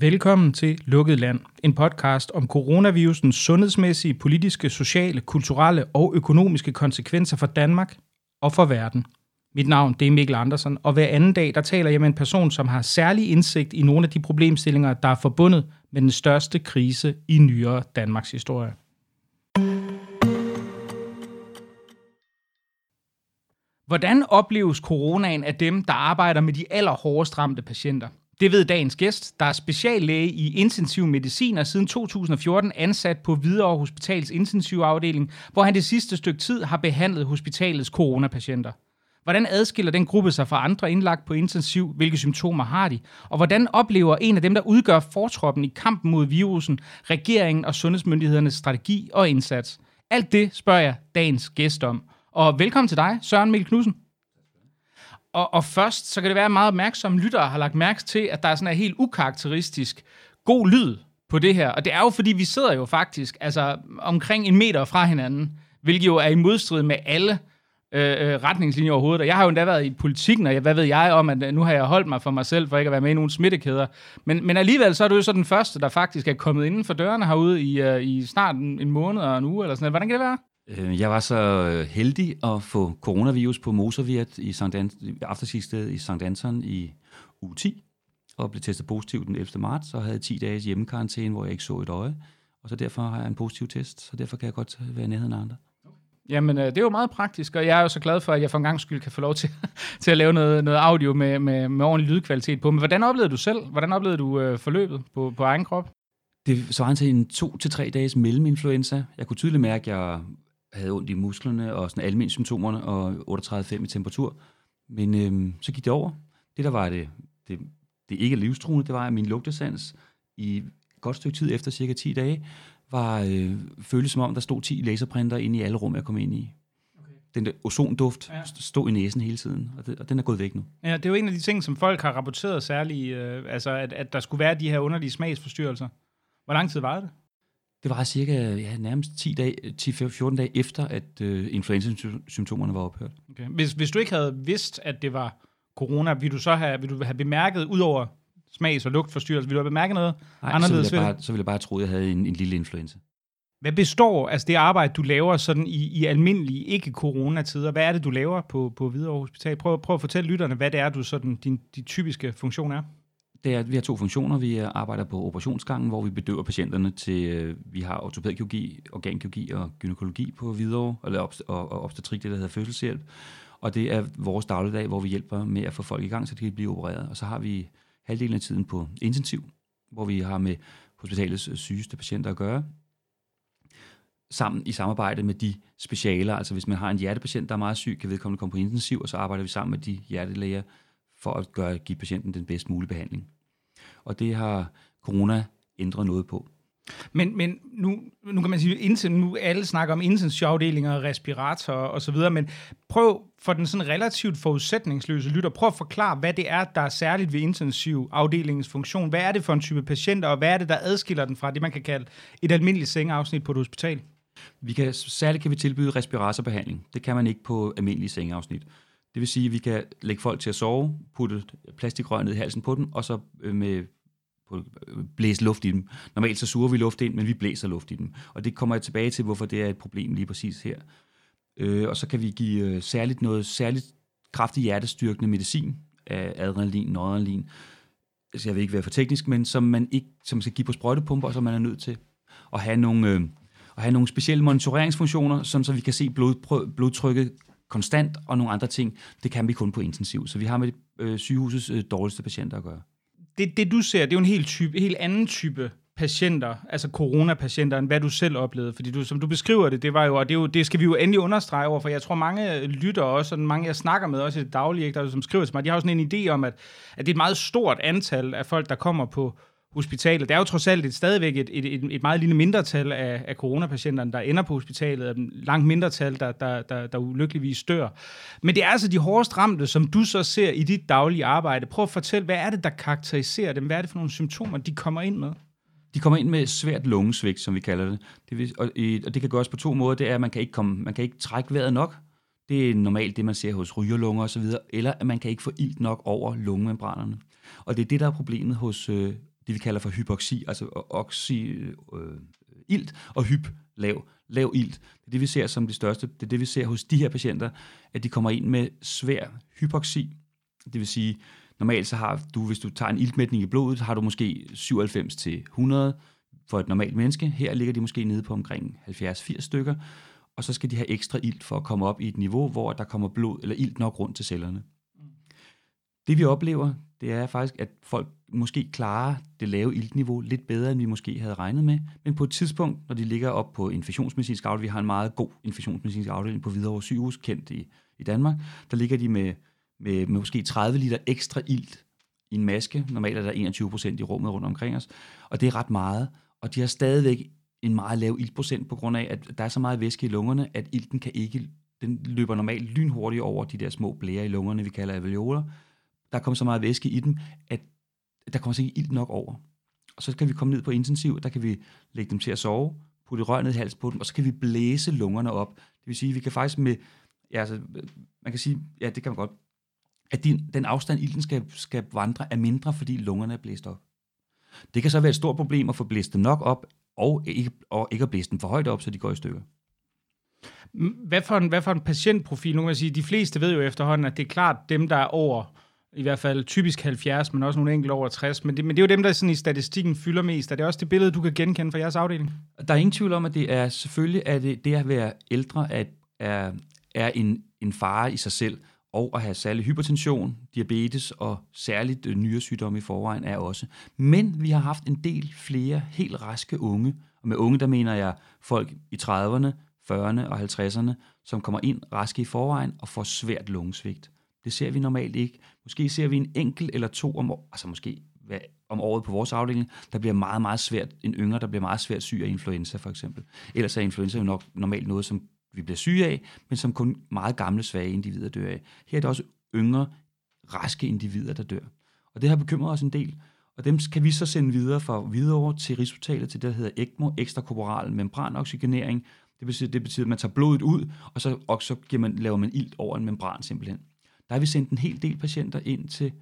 Velkommen til Lukket Land, en podcast om coronavirusens sundhedsmæssige, politiske, sociale, kulturelle og økonomiske konsekvenser for Danmark og for verden. Mit navn det er Mikkel Andersen, og hver anden dag der taler jeg med en person, som har særlig indsigt i nogle af de problemstillinger, der er forbundet med den største krise i nyere Danmarks historie. Hvordan opleves coronaen af dem, der arbejder med de allerhårdest ramte patienter? Det ved dagens gæst, der er speciallæge i intensiv medicin og siden 2014 ansat på Hvidovre Hospitals intensivafdeling, hvor han det sidste stykke tid har behandlet hospitalets coronapatienter. Hvordan adskiller den gruppe sig fra andre indlagt på intensiv? Hvilke symptomer har de? Og hvordan oplever en af dem, der udgør fortroppen i kampen mod virusen, regeringen og sundhedsmyndighedernes strategi og indsats? Alt det spørger jeg dagens gæst om. Og velkommen til dig, Søren Mikkel Knudsen. Og, og først, så kan det være, at meget opmærksomme lyttere har lagt mærke til, at der er sådan en helt ukarakteristisk god lyd på det her. Og det er jo, fordi vi sidder jo faktisk altså, omkring en meter fra hinanden, hvilket jo er i modstrid med alle øh, øh retningslinjer overhovedet. Og jeg har jo endda været i politikken, og jeg, hvad ved jeg om, at øh, nu har jeg holdt mig for mig selv, for ikke at være med i nogle smittekæder. Men, men alligevel så er du jo så den første, der faktisk er kommet inden for dørene herude i, øh, i snart en, en måned og en uge, eller sådan noget. Hvordan kan det være? Øh, jeg var så øh, heldig at få coronavirus på Moserviet i St. An- i St. Anton i uge 10, og blev testet positiv den 11. marts, og havde 10 dages hjemmekarantæne, hvor jeg ikke så et øje. Og så derfor har jeg en positiv test, så derfor kan jeg godt være i nærheden af andre. Jamen, øh, det er jo meget praktisk, og jeg er jo så glad for, at jeg for en gang skyld kan få lov til, til at lave noget, noget audio med, med, med ordentlig lydkvalitet på. Men hvordan oplevede du selv? Hvordan oplevede du øh, forløbet på, på egen krop? Det svarede til en to til tre dages melleminfluenza. Jeg kunne tydeligt mærke, at jeg havde ondt i musklerne og sådan almindelige symptomerne og 38,5 i temperatur. Men øhm, så gik det over. Det, der var det, det, det ikke livstruende, det var, at min lugtesans i et godt stykke tid efter cirka 10 dage, var øh, føltes som om, der stod 10 laserprinter inde i alle rum, jeg kom ind i. Okay. Den der ozonduft ja. stod i næsen hele tiden, og, det, og den er gået væk nu. Ja, det er jo en af de ting, som folk har rapporteret særligt, øh, altså at, at der skulle være de her underlige smagsforstyrrelser. Hvor lang tid var det? Det var cirka ja, nærmest 10 dage, 10-14 dage efter, at øh, influenza-symptomerne var ophørt. Okay. Hvis, hvis du ikke havde vidst, at det var corona, ville du så have, ville du have bemærket, ud over smags- og lugtforstyrrelse, ville du have bemærket noget Nej, anderledes så ville, jeg bare, så ville jeg bare tro, at jeg havde en, en lille influenza. Hvad består altså det arbejde, du laver sådan i, i almindelige ikke-corona-tider? Hvad er det, du laver på, på Hvidovre Hospital? Prøv, prøv at fortælle lytterne, hvad det er, du sådan, din, din typiske funktion er det er, at vi har to funktioner. Vi arbejder på operationsgangen, hvor vi bedøver patienterne til, øh, vi har ortopædkirurgi, organkirurgi og gynækologi på videre, eller og, og obstetrik, det der hedder fødselshjælp. Og det er vores dagligdag, hvor vi hjælper med at få folk i gang, så de kan blive opereret. Og så har vi halvdelen af tiden på intensiv, hvor vi har med hospitalets øh, sygeste patienter at gøre, sammen i samarbejde med de specialer. Altså hvis man har en hjertepatient, der er meget syg, kan vedkommende komme på intensiv, og så arbejder vi sammen med de hjertelæger, for at gøre, give patienten den bedst mulige behandling. Og det har corona ændret noget på. Men, men nu, nu kan man sige, nu alle snakker om intensivafdelinger, respiratorer og så videre, men prøv for den sådan relativt forudsætningsløse lytter, prøv at forklare, hvad det er, der er særligt ved intensivafdelingens funktion. Hvad er det for en type patienter, og hvad er det, der adskiller den fra det, man kan kalde et almindeligt sengeafsnit på et hospital? Vi kan, særligt kan vi tilbyde respiratorbehandling. Det kan man ikke på almindelige sengeafsnit. Det vil sige, at vi kan lægge folk til at sove, putte plastikrør ned i halsen på dem, og så øh, med på, øh, blæse luft i dem. Normalt så suger vi luft ind, men vi blæser luft i dem. Og det kommer jeg tilbage til, hvorfor det er et problem lige præcis her. Øh, og så kan vi give øh, særligt noget særligt kraftig hjertestyrkende medicin af adrenalin, noradrenalin. Altså jeg vil ikke være for teknisk, men som man ikke som skal give på sprøjtepumper, så man er nødt til at have nogle, øh, at have nogle specielle monitoreringsfunktioner, sådan så vi kan se blod, blodtrykket konstant, og nogle andre ting, det kan vi kun på intensiv. Så vi har med øh, sygehusets øh, dårligste patienter at gøre. Det, det du ser, det er jo en helt, type, helt anden type patienter, altså coronapatienter, end hvad du selv oplevede. Fordi du, som du beskriver det, det var jo, og det, er jo, det skal vi jo endelig understrege over, for jeg tror mange øh, lytter også, og mange jeg snakker med også i det daglige, der, som skriver til mig, de har jo sådan en idé om, at, at det er et meget stort antal af folk, der kommer på, hospitalet. Det er jo trods alt et, stadigvæk et, et, et, et meget lille mindretal af, af coronapatienterne, der ender på hospitalet, og langt mindretal, der, der, der, der ulykkeligvis dør. Men det er altså de hårdest ramte, som du så ser i dit daglige arbejde. Prøv at fortælle, hvad er det, der karakteriserer dem? Hvad er det for nogle symptomer, de kommer ind med? De kommer ind med svært lungesvigt, som vi kalder det. det vil, og, og det kan gøres på to måder. Det er, at man kan ikke, komme, man kan ikke trække vejret nok. Det er normalt det, man ser hos rygerlunger osv. Eller at man kan ikke få ilt nok over lungemembranerne. Og det er det, der er problemet hos, øh, det, vi kalder for hypoxi, altså oxy, øh, ilt, og hyp, lav, lav ilt. Det er det, vi ser som det største. Det er det, vi ser hos de her patienter, at de kommer ind med svær hypoxi. Det vil sige, normalt så har du, hvis du tager en iltmætning i blodet, har du måske 97 til 100 for et normalt menneske. Her ligger de måske nede på omkring 70-80 stykker, og så skal de have ekstra ilt for at komme op i et niveau, hvor der kommer blod eller ilt nok rundt til cellerne. Det vi oplever, det er faktisk, at folk måske klarer det lave iltniveau lidt bedre, end vi måske havde regnet med. Men på et tidspunkt, når de ligger op på infektionsmedicinsk afdeling, vi har en meget god infektionsmedicinsk afdeling på Hvidovre sygehus, kendt i, i Danmark, der ligger de med, med, med måske 30 liter ekstra ilt i en maske. Normalt er der 21 procent i rummet rundt omkring os, og det er ret meget. Og de har stadigvæk en meget lav iltprocent på grund af, at der er så meget væske i lungerne, at ilten kan ikke, den løber normalt lynhurtigt over de der små blære i lungerne, vi kalder alveoler. Der kommer så meget væske i dem, at der kommer ikke ilt nok over. Og så kan vi komme ned på intensiv, der kan vi lægge dem til at sove, putte rør ned i halsen på dem, og så kan vi blæse lungerne op. Det vil sige, at vi kan faktisk med, ja, altså, man kan sige, ja, det kan man godt, at din, den afstand, ilten skal, skal vandre, er mindre, fordi lungerne er blæst op. Det kan så være et stort problem at få blæst dem nok op, og ikke, og ikke at blæse dem for højt op, så de går i stykker. Hvad for en, hvad for en patientprofil? Nu kan man sige, de fleste ved jo efterhånden, at det er klart dem, der er over i hvert fald typisk 70, men også nogle enkelte over 60. Men det, men det er jo dem, der sådan i statistikken fylder mest. Er det også det billede, du kan genkende fra jeres afdeling? Der er ingen tvivl om, at det er selvfølgelig at det, det at være ældre at, er, er en, en fare i sig selv, og at have særlig hypertension, diabetes og særligt øh, nyresygdomme i forvejen er også. Men vi har haft en del flere helt raske unge, og med unge der mener jeg folk i 30'erne, 40'erne og 50'erne, som kommer ind raske i forvejen og får svært lungesvigt. Det ser vi normalt ikke. Måske ser vi en enkelt eller to om, altså måske hvad, om året på vores afdeling, der bliver meget, meget svært, en yngre, der bliver meget svært syg af influenza for eksempel. Ellers er influenza jo nok normalt noget, som vi bliver syge af, men som kun meget gamle, svage individer dør af. Her er det også yngre, raske individer, der dør. Og det har bekymret os en del. Og dem kan vi så sende videre fra videre til Rigshospitalet til det, der hedder ECMO, ekstrakorporal membranoxygenering. Det betyder, det betyder, at man tager blodet ud, og så, og så giver man, laver man ilt over en membran simpelthen. Der har vi sendt en hel del patienter ind til,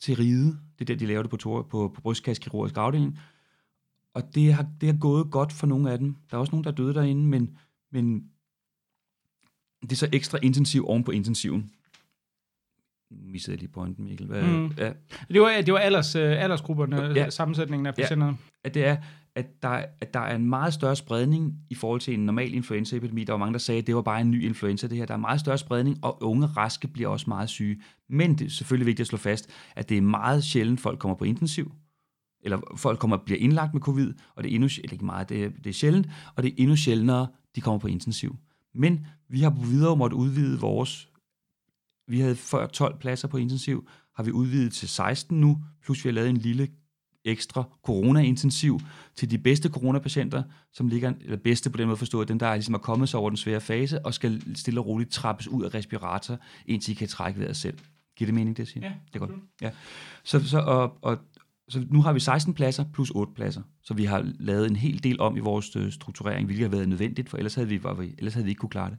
til ride. Det er der, de laver det på, på, på brystkassekirurgisk afdeling. Og det har, det har gået godt for nogle af dem. Der er også nogen, der er døde derinde, men, men det er så ekstra intensiv oven på intensiven. Missede lige pointen, Mikkel. Hvad, mm. ja. Det var, det var alders, øh, aldersgrupperne, ja. sammensætningen af patienterne. Ja, at det er, at der, at der er en meget større spredning i forhold til en normal influenzaepidemi. Der var mange, der sagde, at det var bare en ny influenza, det her. Der er meget større spredning, og unge raske bliver også meget syge. Men det er selvfølgelig vigtigt at slå fast, at det er meget sjældent, folk kommer på intensiv, eller folk kommer bliver indlagt med covid, og det er endnu, eller ikke meget, det er, det er sjældent, og det er endnu sjældnere, de kommer på intensiv. Men vi har på videre måtte udvide vores, vi havde før 12 pladser på intensiv, har vi udvidet til 16 nu, plus vi har lavet en lille ekstra corona-intensiv til de bedste coronapatienter, som ligger, eller bedste på den måde forstået, den der er, ligesom er kommet sig over den svære fase, og skal stille og roligt trappes ud af respirator, indtil de kan trække vejret selv. Giver det mening, det siger? Ja, det er godt. Ja. Så, så, og, og, så nu har vi 16 pladser plus 8 pladser, så vi har lavet en hel del om i vores øh, strukturering, hvilket har været nødvendigt, for ellers havde vi, var vi, ellers havde vi ikke kunne klare det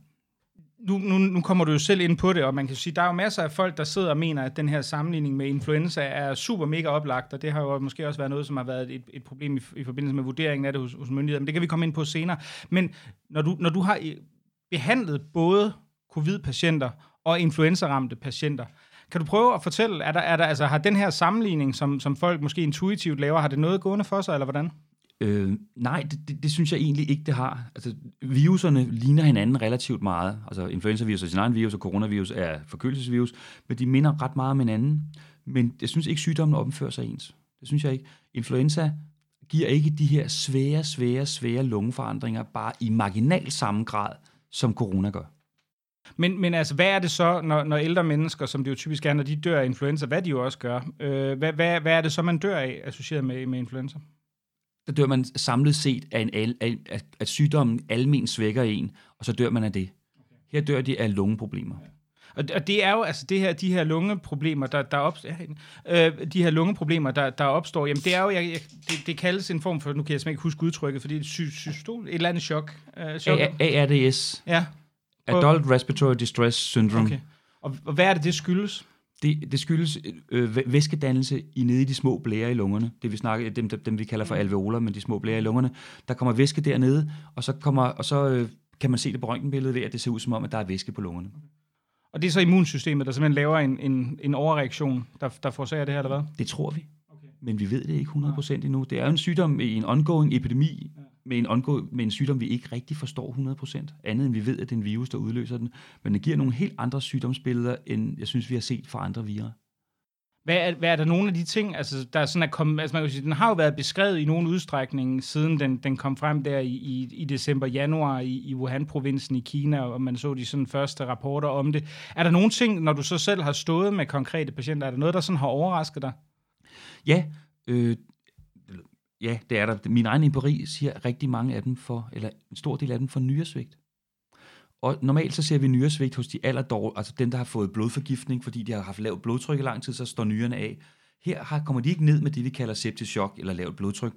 nu, nu, nu kommer du jo selv ind på det, og man kan sige, der er jo masser af folk, der sidder og mener, at den her sammenligning med influenza er super mega oplagt, og det har jo måske også været noget, som har været et, et problem i, i forbindelse med vurderingen af det hos, hos myndighederne, men det kan vi komme ind på senere. Men når du, når du har øh, behandlet både covid-patienter og influenzaramte patienter, kan du prøve at fortælle, er der, er der, altså, har den her sammenligning, som, som folk måske intuitivt laver, har det noget gående for sig, eller hvordan? Øh, nej, det, det, det synes jeg egentlig ikke, det har. Altså, viruserne ligner hinanden relativt meget. Altså, influenzavirus er sin egen virus, og coronavirus er forkølelsesvirus, men de minder ret meget om hinanden. Men jeg synes ikke, sygdommen opfører sig ens. Det synes jeg ikke. Influenza giver ikke de her svære, svære, svære lungeforandringer, bare i marginal samme grad, som corona gør. Men, men altså, hvad er det så, når, når ældre mennesker, som det jo typisk er, når de dør af influenza, hvad de jo også gør, øh, hvad, hvad, hvad er det så, man dør af, associeret med, med influenza? Der dør man samlet set af, en, af, af, at sygdommen almen svækker en, og så dør man af det. Her dør de af lungeproblemer. Og, og det er jo altså det her, de her lungeproblemer, der, der opstår, øh, de her lungeproblemer, der, der opstår, jamen det er jo, jeg, jeg, det, det kaldes en form for, nu kan jeg simpelthen ikke huske udtrykket, fordi det er sy, systol, et eller andet chok. Øh, chok. ARDS. Ja. Adult Respiratory Distress Syndrome. Okay. Og, og hvad er det, det skyldes? Det, det skyldes øh, væskedannelse i nede i de små blære i lungerne. Det vi snakker, dem, dem, dem vi kalder for alveoler, men de små blære i lungerne. Der kommer væske dernede, og så, kommer, og så øh, kan man se det på røntgenbilledet ved, at det ser ud som om, at der er væske på lungerne. Og det er så immunsystemet, der simpelthen laver en, en, en overreaktion, der, der forårsager det her, eller hvad? Det tror vi. Men vi ved det ikke 100% endnu. Det er jo en sygdom i en ongoing epidemi, med, en ongoing, med en sygdom, vi ikke rigtig forstår 100%. Andet end vi ved, at det er en virus, der udløser den. Men det giver nogle helt andre sygdomsbilleder, end jeg synes, vi har set fra andre virer. Hvad er, hvad er der nogle af de ting, altså der er sådan at komme, altså man kan sige, den har jo været beskrevet i nogen udstrækning, siden den, den kom frem der i, i, i december, januar i, i Wuhan-provinsen i Kina, og man så de sådan første rapporter om det. Er der nogle ting, når du så selv har stået med konkrete patienter, er der noget, der sådan har overrasket dig? Ja, øh, ja, det er der. Min egen empiri siger rigtig mange af dem for, eller en stor del af dem for nyresvigt. Og normalt så ser vi nyresvigt hos de allerdårlige, altså dem, der har fået blodforgiftning, fordi de har haft lavt blodtryk i lang tid, så står nyrerne af. Her har, kommer de ikke ned med det, vi kalder septisk chok eller lavt blodtryk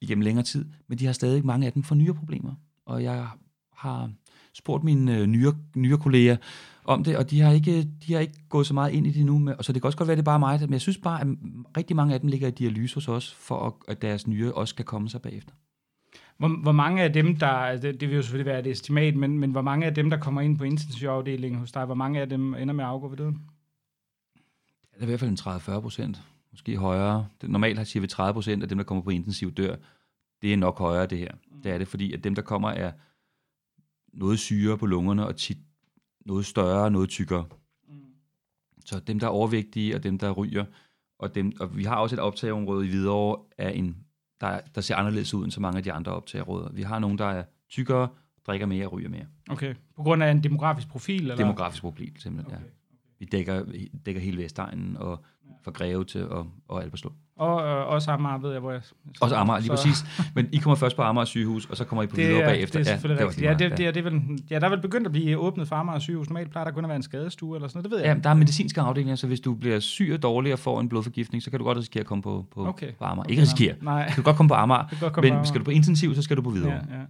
igennem længere tid, men de har stadig mange af dem for nyreproblemer. Og jeg har spurgt mine øh, nyere, nyere kolleger om det, og de har, ikke, de har ikke gået så meget ind i det nu. Med, og så det kan også godt være, at det er bare mig, men jeg synes bare, at rigtig mange af dem ligger i dialyse hos os, for at deres nyre også skal komme sig bagefter. Hvor, hvor mange af dem, der, det, det vil jo selvfølgelig være et estimat, men, men hvor mange af dem, der kommer ind på intensivafdelingen hos dig, hvor mange af dem ender med at afgå ved døden? Det er i hvert fald en 30-40 procent, måske højere. Det, normalt siger vi 30 procent af dem, der kommer på intensiv dør. Det er nok højere, det her. Mm. Det er det, fordi at dem, der kommer, er noget syre på lungerne, og tit noget større, noget tykkere. Mm. Så dem, der er overvægtige, og dem, der ryger, og, dem, og vi har også et optageområde i Hvidovre af en der, der ser anderledes ud end så mange af de andre optagerråder. Vi har nogen, der er tykkere, drikker mere og ryger mere. Okay. På grund af en demografisk profil? Eller? Demografisk profil, simpelthen, okay. ja. Vi dækker, dækker hele Vestegnen og fra Greve til og, og Alberslund. Og øh, også Amager, ved jeg, hvor jeg... Også Amager, lige så. præcis. Men I kommer først på Amager sygehus, og så kommer I på videre bagefter. Det er selvfølgelig ja, rigtigt. Ja, det, det, det, det, er vel, ja, der er vel begyndt at blive åbnet for Amager sygehus. Normalt plejer der kun at være en skadestue eller sådan noget, det ved jeg. Ja, der er medicinske afdelinger, så hvis du bliver syg og dårlig og får en blodforgiftning, så kan du godt risikere at komme på, på, okay. på Amager. Ikke risikere. Nej. Du kan godt komme på Amager, komme men på Amager. skal du på intensiv, så skal du på videre. Ja, ja.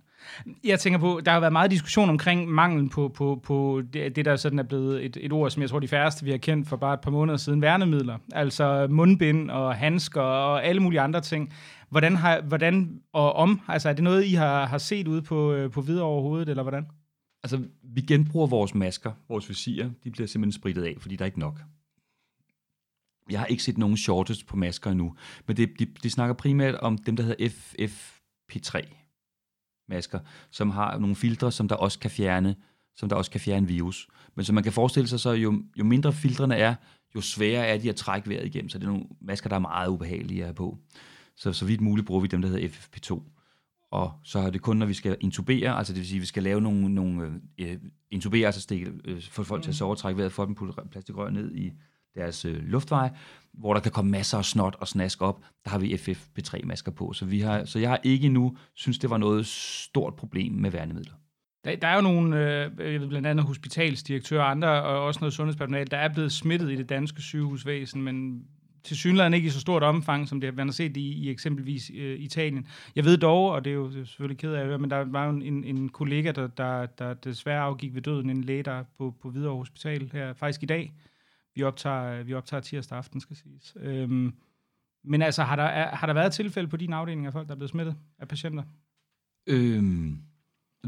Jeg tænker på, der har været meget diskussion omkring manglen på, på, på det, det, der sådan er blevet et, et ord, som jeg tror de færreste, vi har kendt for bare et par måneder siden, værnemidler. Altså mundbind og handsker og alle mulige andre ting. Hvordan, har, hvordan og om, altså er det noget, I har, har set ude på, øh, på videre overhovedet, eller hvordan? Altså, vi genbruger vores masker, vores visirer, de bliver simpelthen spritet af, fordi der er ikke nok. Jeg har ikke set nogen shortage på masker endnu, men det, de, de snakker primært om dem, der hedder FFP3 masker, som har nogle filtre, som der også kan fjerne, som der også kan fjerne virus. Men som man kan forestille sig, så jo, jo mindre filtrene er, jo sværere er de at trække vejret igennem. Så det er nogle masker, der er meget ubehagelige at have på. Så så vidt muligt bruger vi dem, der hedder FFP2. Og så er det kun, når vi skal intubere, altså det vil sige, at vi skal lave nogle, nogle uh, intubere, altså stikke, uh, få folk til at sove og trække vejret, for dem putte plastikrør ned i deres øh, luftveje, hvor der kan komme masser af snot og snask op, der har vi FFP3-masker på. Så, vi har, så jeg har ikke endnu synes det var noget stort problem med værnemidler. Der, der er jo nogle, øh, blandt andet hospitalsdirektører og andre, og også noget sundhedspersonale, der er blevet smittet i det danske sygehusvæsen, men til synligheden ikke i så stort omfang, som det man har set i, i eksempelvis øh, Italien. Jeg ved dog, og det er jo selvfølgelig ked af at høre, men der var jo en, en kollega, der, der, der desværre afgik ved døden, en læge, der på, på Hvidovre Hospital her, faktisk i dag. Vi optager, vi optager tirsdag aften, skal siges. Øhm, men altså, har der, er, har der været tilfælde på din afdeling af folk, der er blevet smittet af patienter? Øhm,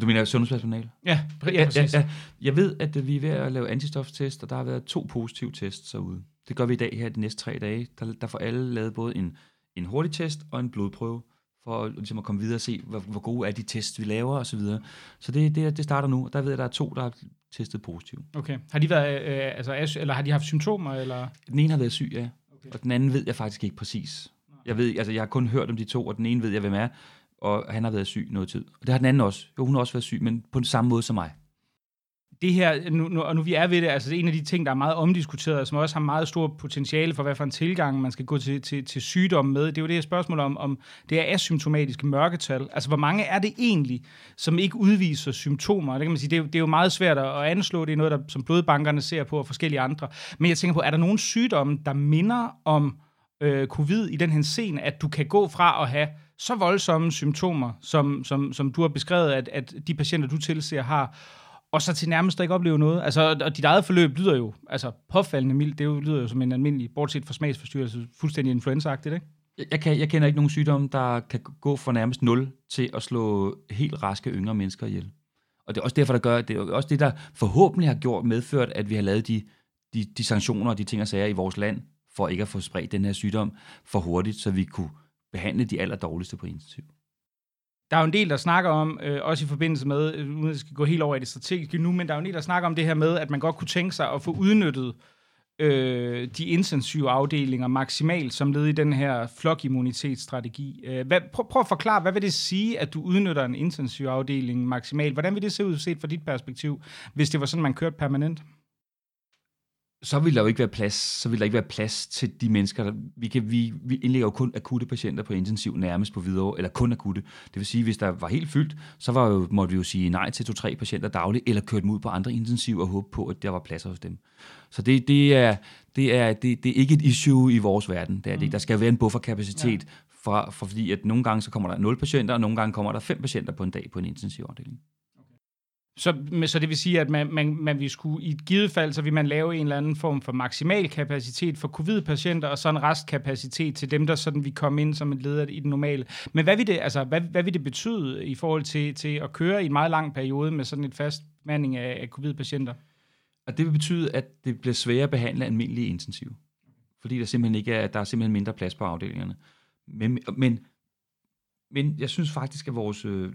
du mener sundhedspersonale? Ja, ja, ja, ja. Jeg ved, at vi er ved at lave antistoftest, og der har været to positive tests derude. Det gør vi i dag her de næste tre dage. Der, der får alle lavet både en, en hurtig test og en blodprøve, for ligesom at komme videre og se, hvor, hvor gode er de tests, vi laver osv. Så, videre. så det, det, det starter nu, og der ved jeg, at der er to, der har testet positivt. Okay. Har de, været, øh, altså, eller har de haft symptomer? Eller? Den ene har været syg, ja. Okay. Og den anden ved jeg faktisk ikke præcis. Jeg, ved, altså, jeg har kun hørt om de to, og den ene ved jeg, hvem er, og han har været syg noget tid. Og det har den anden også. Jo, hun har også været syg, men på den samme måde som mig det her, nu, nu, og nu vi er ved det, altså det er en af de ting, der er meget omdiskuteret, som også har meget stort potentiale for, hvad for en tilgang man skal gå til, til, til sygdom med. Det er jo det her spørgsmål om, om det er asymptomatiske mørketal. Altså, hvor mange er det egentlig, som ikke udviser symptomer? Det kan man sige, det er, det er jo meget svært at anslå. Det er noget, der, som blodbankerne ser på, og forskellige andre. Men jeg tænker på, er der nogen sygdomme, der minder om øh, covid i den her scene, at du kan gå fra at have så voldsomme symptomer, som, som, som du har beskrevet, at, at de patienter, du tilser, har, og så til nærmest ikke opleve noget. Altså, og dit eget forløb lyder jo altså, påfaldende mildt. Det jo, lyder jo som en almindelig, bortset fra smagsforstyrrelse, fuldstændig influenzaagtigt, ikke? Jeg, kan, jeg kender ikke nogen sygdom, der kan gå fra nærmest 0 til at slå helt raske yngre mennesker ihjel. Og det er også derfor, der gør, det er også det, der forhåbentlig har gjort medført, at vi har lavet de, de, de sanktioner og de ting og sager i vores land, for ikke at få spredt den her sygdom for hurtigt, så vi kunne behandle de allerdårligste på intensiv. Der er jo en del, der snakker om, øh, også i forbindelse med, øh, uden at skal gå helt over i det strategiske nu, men der er jo en del, der snakker om det her med, at man godt kunne tænke sig at få udnyttet øh, de intensive afdelinger maksimalt som led i den her flokimmunitetsstrategi. Øh, hvad, prøv, prøv at forklare, hvad vil det sige, at du udnytter en intensiv afdeling maksimalt? Hvordan vil det se ud set fra dit perspektiv, hvis det var sådan, man kørte permanent? Så vil der jo ikke være plads, så vil der ikke være plads til de mennesker, der, vi, kan, vi, vi indlægger jo kun akutte patienter på intensiv nærmest på videre, eller kun akutte. Det vil sige, hvis der var helt fyldt, så var jo, måtte vi jo sige nej til to-tre patienter dagligt, eller køre dem ud på andre intensiv og håbe på, at der var pladser hos dem. Så det, det, er, det, er, det, det er ikke et issue i vores verden. Det er det. Mm. Der skal være en bufferkapacitet, ja. for, for, fordi at nogle gange så kommer der 0 patienter, og nogle gange kommer der 5 patienter på en dag på en intensivafdeling. Så, så det vil sige, at man, man, man vil skulle, i et givet fald, så vil man lave en eller anden form for maksimal kapacitet for covid-patienter, og så en restkapacitet til dem, der sådan vil komme ind som en leder i det normale. Men hvad vil det, altså, hvad, hvad vil det betyde i forhold til, til at køre i en meget lang periode med sådan et fast manding af, af covid-patienter? Og det vil betyde, at det bliver sværere at behandle almindelige intensiv. Fordi der simpelthen ikke er, der er simpelthen mindre plads på afdelingerne. Men, men, men jeg synes faktisk, at vores øh,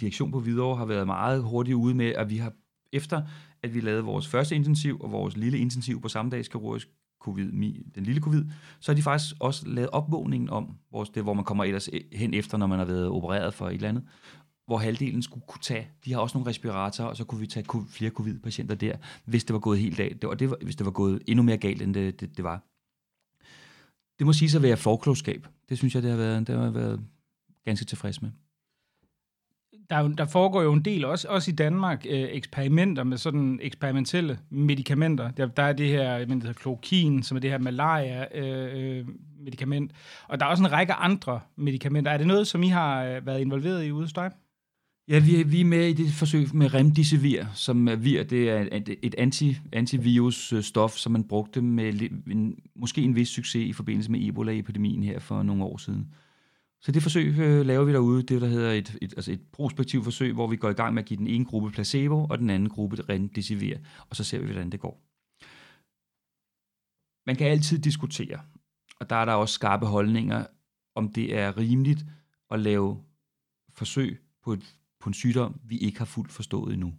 direktion på Hvidovre har været meget hurtigt ude med, at vi har efter, at vi lavede vores første intensiv og vores lille intensiv på samme dag kirurgisk covid, den lille covid, så har de faktisk også lavet opvågningen om, vores, det, hvor man kommer ellers hen efter, når man har været opereret for et eller andet, hvor halvdelen skulle kunne tage, de har også nogle respiratorer, og så kunne vi tage flere covid-patienter der, hvis det var gået helt af, og det var, hvis det var gået endnu mere galt, end det, det, det var. Det må sige at være forklogskab. Det synes jeg, det har været, det har været ganske tilfreds med der, der foregår jo en del, også, også i Danmark, øh, eksperimenter med sådan eksperimentelle medicamenter. Der, der er det her, der hedder klokin, som er det her malaria-medicament. Øh, øh og der er også en række andre medicamenter. Er det noget, som I har øh, været involveret i ude? Ja, vi er, vi er med i det forsøg med remdesivir, som er vir, det er et, et anti, antivirus-stof, som man brugte med en, måske en vis succes i forbindelse med Ebola-epidemien her for nogle år siden. Så det forsøg øh, laver vi derude, det der hedder et, et, altså et prospektivt forsøg, hvor vi går i gang med at give den ene gruppe placebo, og den anden gruppe remdesivir, og så ser vi, hvordan det går. Man kan altid diskutere, og der er der også skarpe holdninger, om det er rimeligt at lave forsøg på, et, på en sygdom, vi ikke har fuldt forstået endnu.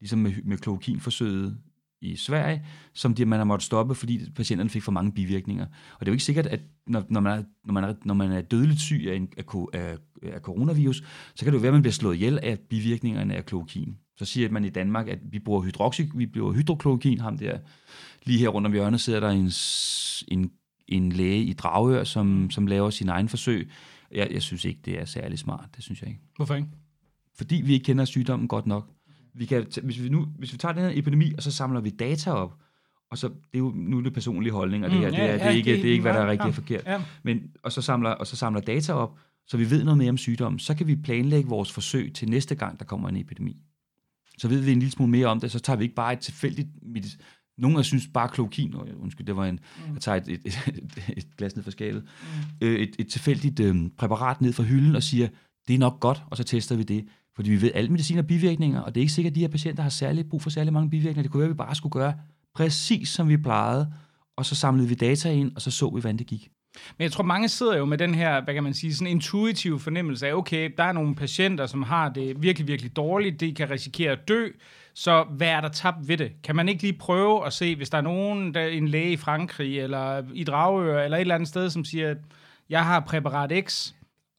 Ligesom med, med klokinforsøget i Sverige, som de, man har måttet stoppe, fordi patienterne fik for mange bivirkninger. Og det er jo ikke sikkert, at når, når, man, er, når, man, er, når man er dødeligt syg af, en, af, af, af coronavirus, så kan det jo være, at man bliver slået ihjel af bivirkningerne af klokin. Så siger man i Danmark, at vi bruger hydroxy, vi bruger hydroklokin, ham der, lige her rundt om hjørnet sidder der en, en, en læge i Dragør, som, som laver sin egen forsøg. Jeg, jeg synes ikke, det er særlig smart. Det synes jeg ikke. Hvorfor ikke? Fordi vi ikke kender sygdommen godt nok vi kan, hvis, vi nu, hvis vi tager den her epidemi, og så samler vi data op, og så, det er jo nu er det personlige holdninger, det her, mm, ja, det, er, det, er ikke, det, det er ikke, hvad der er rigtigt og forkert. Ja. Men, og, så samler, og så samler data op, så vi ved noget mere om sygdommen, så kan vi planlægge vores forsøg til næste gang, der kommer en epidemi. Så ved vi en lille smule mere om det, så tager vi ikke bare et tilfældigt medicin. Nogle af synes bare klokin, og undskyld, det var en, mm. jeg tager et, et, et, et glas ned fra skabet, mm. øh, et, et tilfældigt øh, præparat ned fra hylden og siger, det er nok godt, og så tester vi det. Fordi vi ved, at alle medicin har bivirkninger, og det er ikke sikkert, at de her patienter har særlig brug for særlig mange bivirkninger. Det kunne være, at vi bare skulle gøre præcis som vi plejede, og så samlede vi data ind, og så så vi, hvordan det gik. Men jeg tror, mange sidder jo med den her, hvad kan man sige, sådan intuitiv fornemmelse af, okay, der er nogle patienter, som har det virkelig, virkelig dårligt, de kan risikere at dø, så hvad er der tabt ved det? Kan man ikke lige prøve at se, hvis der er nogen, der, en læge i Frankrig, eller i Dragør, eller et eller andet sted, som siger, at jeg har præparat X,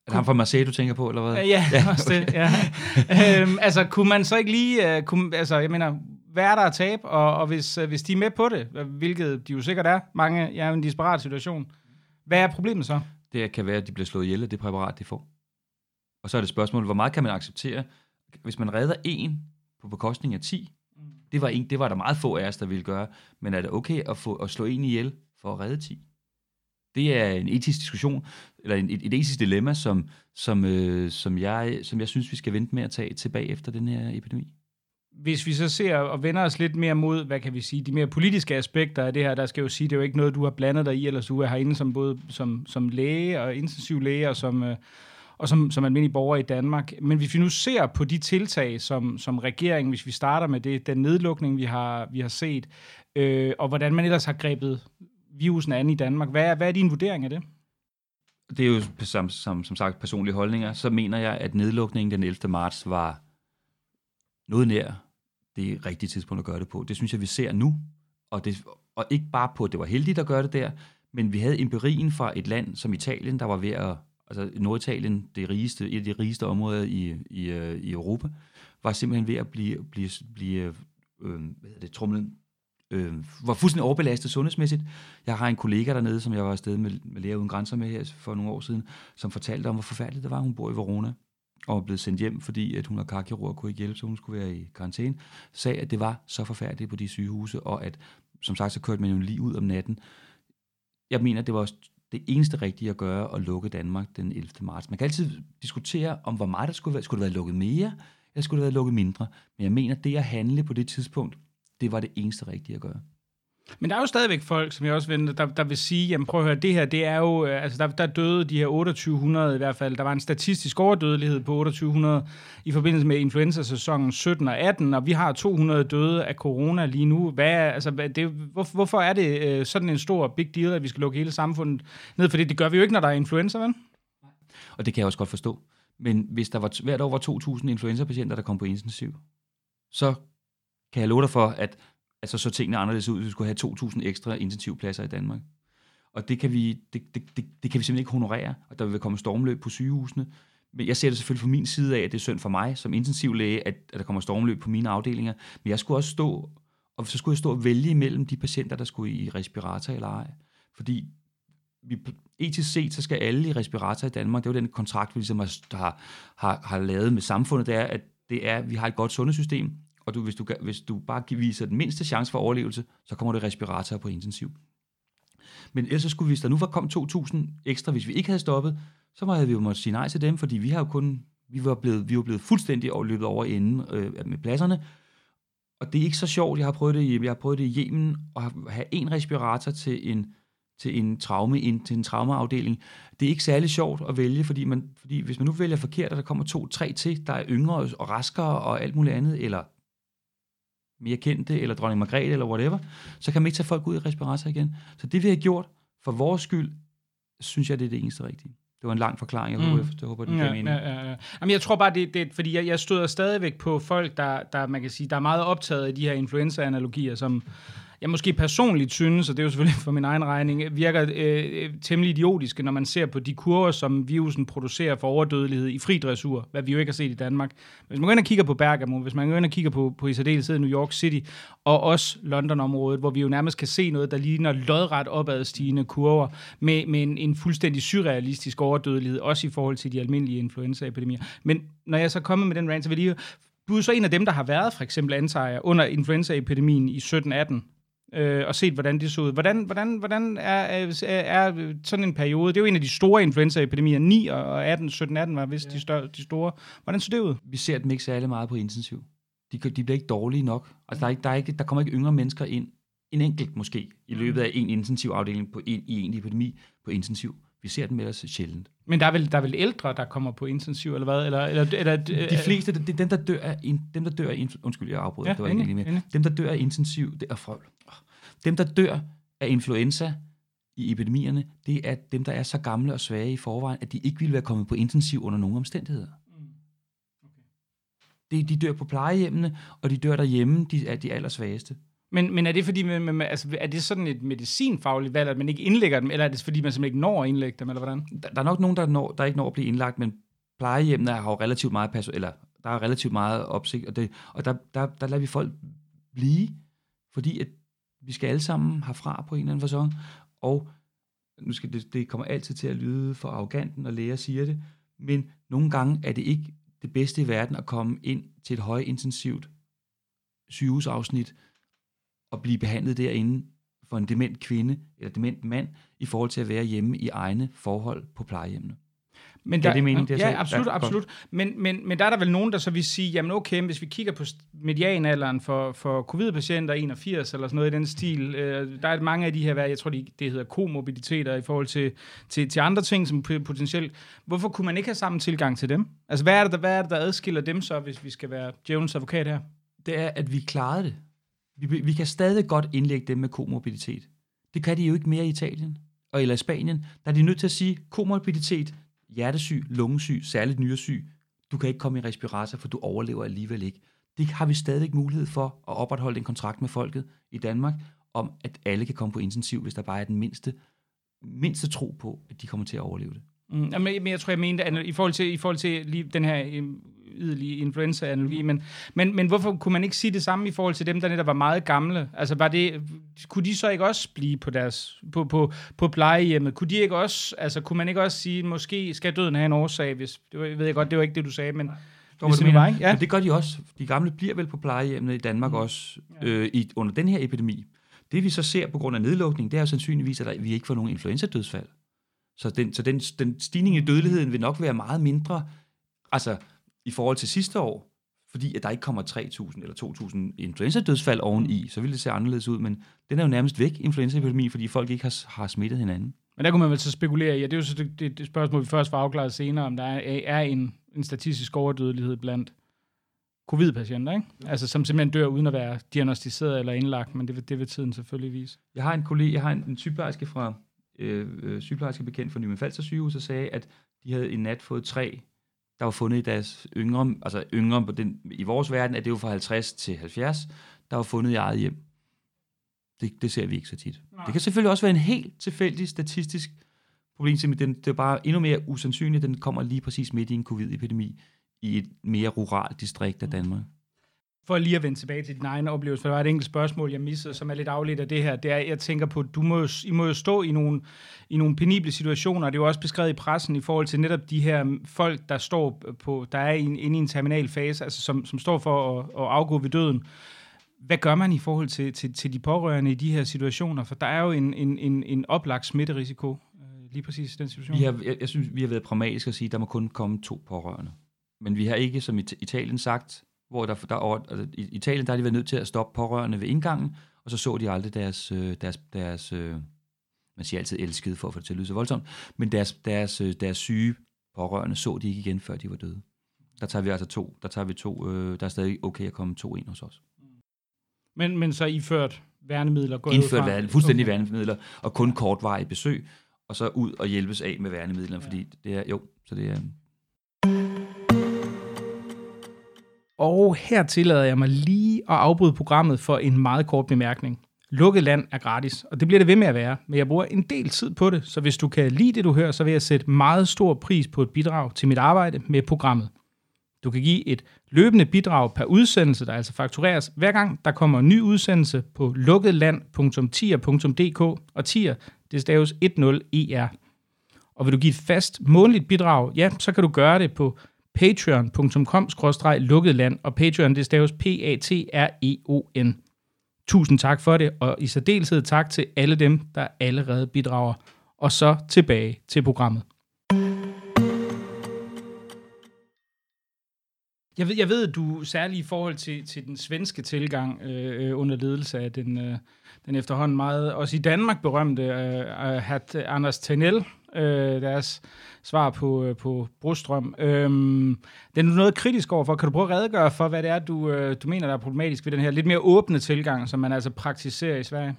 er det ham fra Marseille, du tænker på, eller hvad? Ja, ja også det, ja. øhm, altså, kunne man så ikke lige, uh, kunne, altså, jeg mener, hvad er der at tabe, og, og hvis, uh, hvis de er med på det, hvilket de jo sikkert er, mange er ja, i en disparat situation, hvad er problemet så? Det kan være, at de bliver slået ihjel af det præparat, de får. Og så er det spørgsmålet, hvor meget kan man acceptere? Hvis man redder en på bekostning af 10, mm. det var, en, det var der meget få af os, der ville gøre, men er det okay at, få, at slå en ihjel for at redde 10? Det er en etisk diskussion, eller en, et, et etisk dilemma, som, som, øh, som, jeg, som jeg synes, vi skal vente med at tage tilbage efter den her epidemi. hvis vi så ser og vender os lidt mere mod, hvad kan vi sige, de mere politiske aspekter af det her, der skal jo sige, det er jo ikke noget, du har blandet dig i, ellers du er herinde som både som, som læge og intensiv læge og som, øh, og som, som almindelig borger i Danmark. Men hvis vi nu ser på de tiltag, som, som regeringen, hvis vi starter med det, den nedlukning, vi har, vi har set, øh, og hvordan man ellers har grebet virusen an i Danmark, hvad er, hvad er din vurdering af det? Det er jo som, som, som sagt personlige holdninger. Så mener jeg, at nedlukningen den 11. marts var noget nær det rigtige tidspunkt at gøre det på. Det synes jeg, vi ser nu. Og, det, og ikke bare på, at det var heldigt at gøre det der, men vi havde empirien fra et land som Italien, der var ved at, altså Norditalien, det rigeste, et af de rigeste områder i, i, øh, i Europa, var simpelthen ved at blive, blive, blive øh, hvad det, trumlet, øh, var fuldstændig overbelastet sundhedsmæssigt. Jeg har en kollega dernede, som jeg var afsted med, med Læger Uden Grænser med her for nogle år siden, som fortalte om, hvor forfærdeligt det var, hun bor i Verona og er blevet sendt hjem, fordi at hun er karkirurg og kunne ikke hjælpe, så hun skulle være i karantæne, sagde, at det var så forfærdeligt på de sygehuse, og at, som sagt, så kørte man jo lige ud om natten. Jeg mener, det var det eneste rigtige at gøre at lukke Danmark den 11. marts. Man kan altid diskutere om, hvor meget der skulle være. Skulle det være lukket mere, eller skulle det være lukket mindre? Men jeg mener, det at handle på det tidspunkt, det var det eneste rigtige at gøre. Men der er jo stadigvæk folk, som jeg også venter, der, der vil sige, jamen prøv at høre, det her, det er jo, øh, altså der, der døde de her 2800 i hvert fald, der var en statistisk overdødelighed på 2800 i forbindelse med influenza-sæsonen 17 og 18, og vi har 200 døde af corona lige nu. Hvad altså, det, hvor, hvorfor er det øh, sådan en stor big deal, at vi skal lukke hele samfundet ned? For det gør vi jo ikke, når der er influenza, vel? Og det kan jeg også godt forstå. Men hvis der var hvert år var 2.000 influenza-patienter, der kom på intensiv, så kan jeg love dig for, at altså så tingene anderledes ud, hvis vi skulle have 2.000 ekstra intensivpladser i Danmark. Og det kan, vi, det, det, det, det kan vi simpelthen ikke honorere, og der vil komme stormløb på sygehusene. Men jeg ser det selvfølgelig fra min side af, at det er synd for mig som intensivlæge, at, at der kommer stormløb på mine afdelinger. Men jeg skulle også stå, og så skulle jeg stå og vælge imellem de patienter, der skulle i respirator eller ej. Fordi vi, etisk set, så skal alle i respirator i Danmark, det er jo den kontrakt, vi ligesom har, har, har lavet med samfundet, det er, at det er, at vi har et godt sundhedssystem, og du, hvis, du, hvis du bare viser den mindste chance for overlevelse, så kommer det respirator på intensiv. Men ellers skulle vi, hvis der nu var kom 2.000 ekstra, hvis vi ikke havde stoppet, så havde vi jo måttet sige nej til dem, fordi vi har jo kun, vi var blevet, vi var blevet fuldstændig løbet over enden øh, med pladserne. Og det er ikke så sjovt, jeg har prøvet det i, jeg har prøvet det i Yemen, at have en respirator til en, til en traume, en, til en traumaafdeling. Det er ikke særlig sjovt at vælge, fordi, man, fordi hvis man nu vælger forkert, og der kommer to, tre til, der er yngre og raskere og alt muligt andet, eller mere kendte, eller dronning Margrethe, eller whatever, så kan man ikke tage folk ud i respirator igen. Så det vi har gjort, for vores skyld, synes jeg, det er det eneste rigtige. Det var en lang forklaring, jeg, mm. håber, jeg håber, det ja, mening. Ja, ja, ja. Jamen, jeg tror bare, det, det fordi jeg, jeg støder stadigvæk på folk, der, der, man kan sige, der er meget optaget af de her influenza-analogier, som, jeg måske personligt synes, og det er jo selvfølgelig for min egen regning, virker øh, temmelig idiotiske, når man ser på de kurver, som virusen producerer for overdødelighed i fri dressur, hvad vi jo ikke har set i Danmark. Hvis man går ind og kigger på Bergamo, hvis man går ind og kigger på, på i særdeleshed New York City, og også London-området, hvor vi jo nærmest kan se noget, der ligner lodret opadstigende kurver, med, med en, en fuldstændig surrealistisk overdødelighed, også i forhold til de almindelige influenzaepidemier. Men når jeg så kommer med den rant, så vil jeg du er så en af dem, der har været, for eksempel antager jeg, under influenzaepidemien i 1718, øh, og set, hvordan det så ud. Hvordan, hvordan, hvordan er, er, sådan en periode? Det er jo en af de store influenzaepidemier. 9 og 18, 17, 18 var vist ja. de, større, de store. Hvordan så det ud? Vi ser dem ikke særlig meget på intensiv. De, de bliver ikke dårlige nok. Altså, der, er ikke, der, er ikke, der kommer ikke yngre mennesker ind. En enkelt måske, i løbet af en intensiv afdeling på en, i en epidemi på intensiv. Vi ser dem ellers sjældent. Men der er vel, der er vel ældre, der kommer på intensiv, eller hvad? Eller, eller, eller, de fleste, det, dem der dør af, dem der dør af, undskyld, jeg afbryder, ja, det var ikke lige med. Dem der dør af intensiv, det er folk. Dem, der dør af influenza i epidemierne, det er dem, der er så gamle og svage i forvejen, at de ikke ville være kommet på intensiv under nogen omstændigheder. Mm. Okay. De, de dør på plejehjemmene, og de dør derhjemme, de er de allersvageste. Men, men er det fordi, man, man, altså, er det sådan et medicinfagligt valg, at man ikke indlægger dem, eller er det fordi, man simpelthen ikke når at indlægge dem, eller hvordan? Der, der er nok nogen, der, når, der ikke når at blive indlagt, men plejehjemmene har jo relativt meget, eller der er relativt meget opsigt, og, det, og der, der, der lader vi folk blive, fordi at vi skal alle sammen herfra på en eller anden fasong, og nu skal det, det kommer altid til at lyde for arrogant, når læger siger det, men nogle gange er det ikke det bedste i verden at komme ind til et højintensivt sygehusafsnit og blive behandlet derinde for en dement kvinde eller dement mand i forhold til at være hjemme i egne forhold på plejehjemmene. Men der, det mening, det jeg ja, absolut, Ja, absolut. Men, men, men der er der vel nogen, der så vil sige, jamen okay, hvis vi kigger på medianalderen for, for covid-patienter, 81 eller sådan noget i den stil, øh, der er mange af de her, hvad jeg tror, de, det hedder komorbiditeter i forhold til, til, til andre ting, som potentielt. Hvorfor kunne man ikke have samme tilgang til dem? Altså, hvad er det, der, hvad er det, der adskiller dem så, hvis vi skal være djævelens advokat her? det er, at vi klarede det. Vi, vi kan stadig godt indlægge dem med komorbiditet. Det kan de jo ikke mere i Italien og eller i Spanien. Der er de nødt til at sige, komorbiditet, hjertesyg, lungesyg, særligt nyresyg, du kan ikke komme i respirator, for du overlever alligevel ikke. Det har vi stadig mulighed for at opretholde en kontrakt med folket i Danmark, om at alle kan komme på intensiv, hvis der bare er den mindste, mindste tro på, at de kommer til at overleve det. Mm, men jeg tror, jeg mente, at i forhold til, i forhold til lige den her øhm, yderlige influenza-analogi, men, men, men hvorfor kunne man ikke sige det samme i forhold til dem, der netop var meget gamle? Altså, var det, kunne de så ikke også blive på, deres, på, på, på plejehjemmet? Kunne, de ikke også, altså, kunne man ikke også sige, måske skal døden have en årsag, hvis, det var, ved jeg godt, det var ikke det, du sagde, men det du nu mener? var, ikke? Ja. Men det gør de også. De gamle bliver vel på plejehjemmene i Danmark mm. også øh, i, under den her epidemi. Det vi så ser på grund af nedlukning, det er jo sandsynligvis, at der, vi ikke får nogen influenza-dødsfald. Så, den, så den, den stigning i dødeligheden vil nok være meget mindre, altså i forhold til sidste år, fordi at der ikke kommer 3.000 eller 2.000 influenza-dødsfald oveni, så vil det se anderledes ud, men den er jo nærmest væk, influenza-epidemi, fordi folk ikke har, har smittet hinanden. Men der kunne man vel så spekulere i, og det er jo så det, det, det spørgsmål, vi først får afklaret senere, om der er, er en, en statistisk overdødelighed blandt covid-patienter, ikke? Altså, som simpelthen dør uden at være diagnostiseret eller indlagt, men det vil, det vil tiden selvfølgelig vise. Jeg har en kollega, jeg har en, en sygeplejerske fra øh, øh, sygeplejerske bekendt fra Nymand Falster sygehus, og sagde, at de havde i nat fået tre, der var fundet i deres yngre, altså yngre på den, i vores verden, at det var fra 50 til 70, der var fundet i eget hjem. Det, det ser vi ikke så tit. Nej. Det kan selvfølgelig også være en helt tilfældig statistisk problem, men den, det er bare endnu mere usandsynligt, at den kommer lige præcis midt i en covid-epidemi i et mere ruralt distrikt af Danmark. For lige at vende tilbage til din egen oplevelse, for der var et enkelt spørgsmål, jeg missede, som er lidt afledt af det her, det er, jeg tænker på, du må, I må jo stå i nogle, i nogle penible situationer, det er jo også beskrevet i pressen i forhold til netop de her folk, der står på, der er inde i en terminal fase, altså som, som står for at, at afgå ved døden. Hvad gør man i forhold til, til, til de pårørende i de her situationer? For der er jo en, en, en, en oplagt smitterisiko øh, lige præcis i den situation. Vi har, jeg, jeg synes, vi har været pragmatiske at sige, at der må kun komme to pårørende. Men vi har ikke, som i Italien sagt, hvor der, der over, altså, i Italien der har de været nødt til at stoppe pårørende ved indgangen, og så så de aldrig deres, øh, deres, deres øh, man siger altid elskede for at få det til at lyde så voldsomt, men deres, deres, øh, deres syge pårørende så de ikke igen, før de var døde. Der tager vi altså to, der tager vi to, øh, der er stadig okay at komme to ind hos os. Men, men så iført værnemidler? går Indført fra. værne, fuldstændig Okay. værnemidler, og kun kortvarige besøg, og så ud og hjælpes af med værnemidlerne, fordi det er, jo, så det er, Og her tillader jeg mig lige at afbryde programmet for en meget kort bemærkning. Lukket land er gratis, og det bliver det ved med at være, men jeg bruger en del tid på det, så hvis du kan lide det, du hører, så vil jeg sætte meget stor pris på et bidrag til mit arbejde med programmet. Du kan give et løbende bidrag per udsendelse, der altså faktureres hver gang, der kommer en ny udsendelse på lukketland.tier.dk, og tier, det staves 10er. Og vil du give et fast månedligt bidrag, ja, så kan du gøre det på patreon.com-lukketland, og Patreon, det staves P-A-T-R-E-O-N. Tusind tak for det, og i særdeleshed tak til alle dem, der allerede bidrager. Og så tilbage til programmet. Jeg ved, jeg ved, at du særligt i forhold til, til den svenske tilgang øh, under ledelse af den, øh, den efterhånden meget, også i Danmark berømte øh, øh hat Anders Tegnell, øh, deres svar på, øh, på Brostrøm. Øhm, den er du noget kritisk overfor. Kan du prøve at redegøre for, hvad det er, du, øh, du mener, der er problematisk ved den her lidt mere åbne tilgang, som man altså praktiserer i Sverige?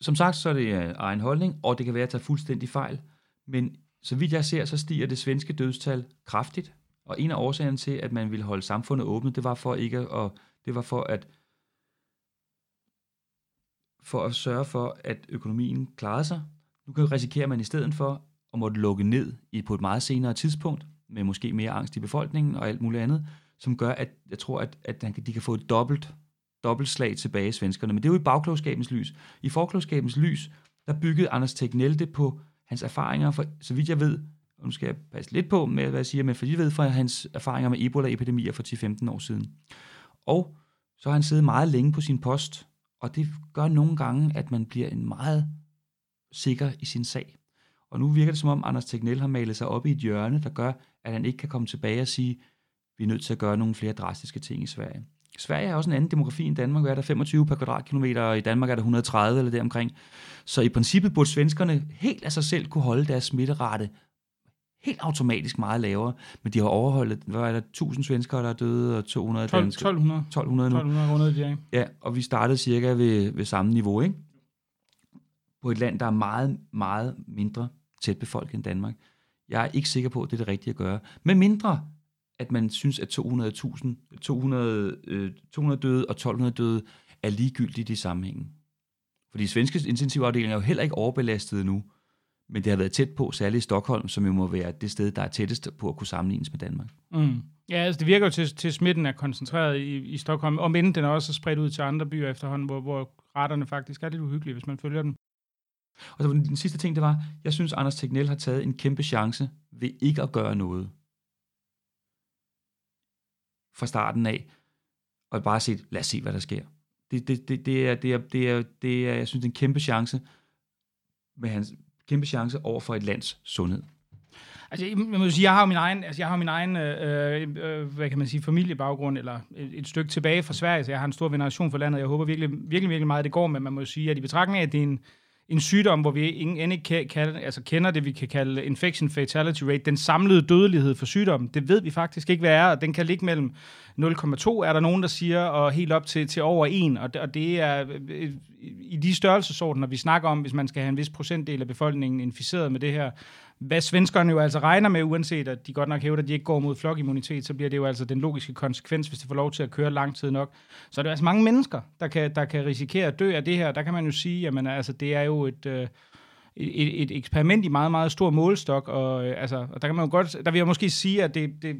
Som sagt, så er det øh, egen holdning, og det kan være at tage fuldstændig fejl. Men så vidt jeg ser, så stiger det svenske dødstal kraftigt. Og en af årsagerne til, at man ville holde samfundet åbent, det var for ikke at, det var for at for at sørge for, at økonomien klarede sig. Nu kan risikere man i stedet for at måtte lukke ned i på et meget senere tidspunkt, med måske mere angst i befolkningen og alt muligt andet, som gør, at jeg tror, at, at han de kan få et dobbelt, dobbelt slag tilbage, svenskerne. Men det er jo i bagklogskabens lys. I forklogskabens lys, der byggede Anders Tegnell det på hans erfaringer, for så vidt jeg ved, og nu skal jeg passe lidt på med, hvad jeg siger, men for jeg ved fra hans erfaringer med Ebola-epidemier for 10-15 år siden. Og så har han siddet meget længe på sin post, og det gør nogle gange, at man bliver en meget sikker i sin sag. Og nu virker det som om, Anders Tegnell har malet sig op i et hjørne, der gør, at han ikke kan komme tilbage og sige, vi er nødt til at gøre nogle flere drastiske ting i Sverige. Sverige har også en anden demografi end Danmark. Er der 25 per kvadratkilometer, og i Danmark er der 130 eller deromkring. Så i princippet burde svenskerne helt af sig selv kunne holde deres smitterate helt automatisk meget lavere, men de har overholdt, hvad er der, 1000 svenskere, der er døde, og 200 12, danskere. 1200. 1200 nu. 1200 rundet de af. Ja, og vi startede cirka ved, ved samme niveau, ikke? På et land, der er meget, meget mindre tæt befolket end Danmark. Jeg er ikke sikker på, at det er det rigtige at gøre. Med mindre, at man synes, at 200.000, 200, øh, 200 døde og 1200 døde er ligegyldigt i sammenhængen. Fordi svenske intensivafdelinger er jo heller ikke overbelastet nu, men det har været tæt på, særligt i Stockholm, som jo må være det sted, der er tættest på at kunne sammenlignes med Danmark. Mm. Ja, altså det virker jo til, til smitten er koncentreret i, i Stockholm, om inden den er også spredt ud til andre byer efterhånden, hvor, hvor retterne faktisk er lidt uhyggelige, hvis man følger dem. Og så den sidste ting, det var, jeg synes, Anders Tegnell har taget en kæmpe chance ved ikke at gøre noget. Fra starten af, og bare set, lad os se, hvad der sker. Det, det, det, det, er, det, er, det, er, det er, jeg synes, en kæmpe chance med hans kæmpe chance over for et lands sundhed. Altså, jeg må sige, jeg har min egen, altså, jeg har min egen øh, øh, øh, hvad kan man sige, familiebaggrund, eller et, et stykke tilbage fra Sverige, så jeg har en stor veneration for landet. Jeg håber virkelig, virkelig, virkelig meget, det går, men man må jo sige, at i betragtning af, at det er en, en sygdom, hvor vi ingen end ikke kan, altså kender det, vi kan kalde infection fatality rate, den samlede dødelighed for sygdommen, det ved vi faktisk ikke, hvad er, og den kan ligge mellem 0,2, er der nogen, der siger, og helt op til, til over 1, og det, og det er øh, øh, i de størrelsesordener, vi snakker om, hvis man skal have en vis procentdel af befolkningen inficeret med det her, hvad svenskerne jo altså regner med, uanset at de godt nok hævder, at de ikke går mod flokimmunitet, så bliver det jo altså den logiske konsekvens, hvis det får lov til at køre lang tid nok. Så er det altså mange mennesker, der kan, der kan risikere at dø af det her. Der kan man jo sige, at altså, det er jo et, øh, et, et eksperiment i meget, meget stor målestok, og, øh, altså, og der kan man jo godt, der vil jeg måske sige, at det, det,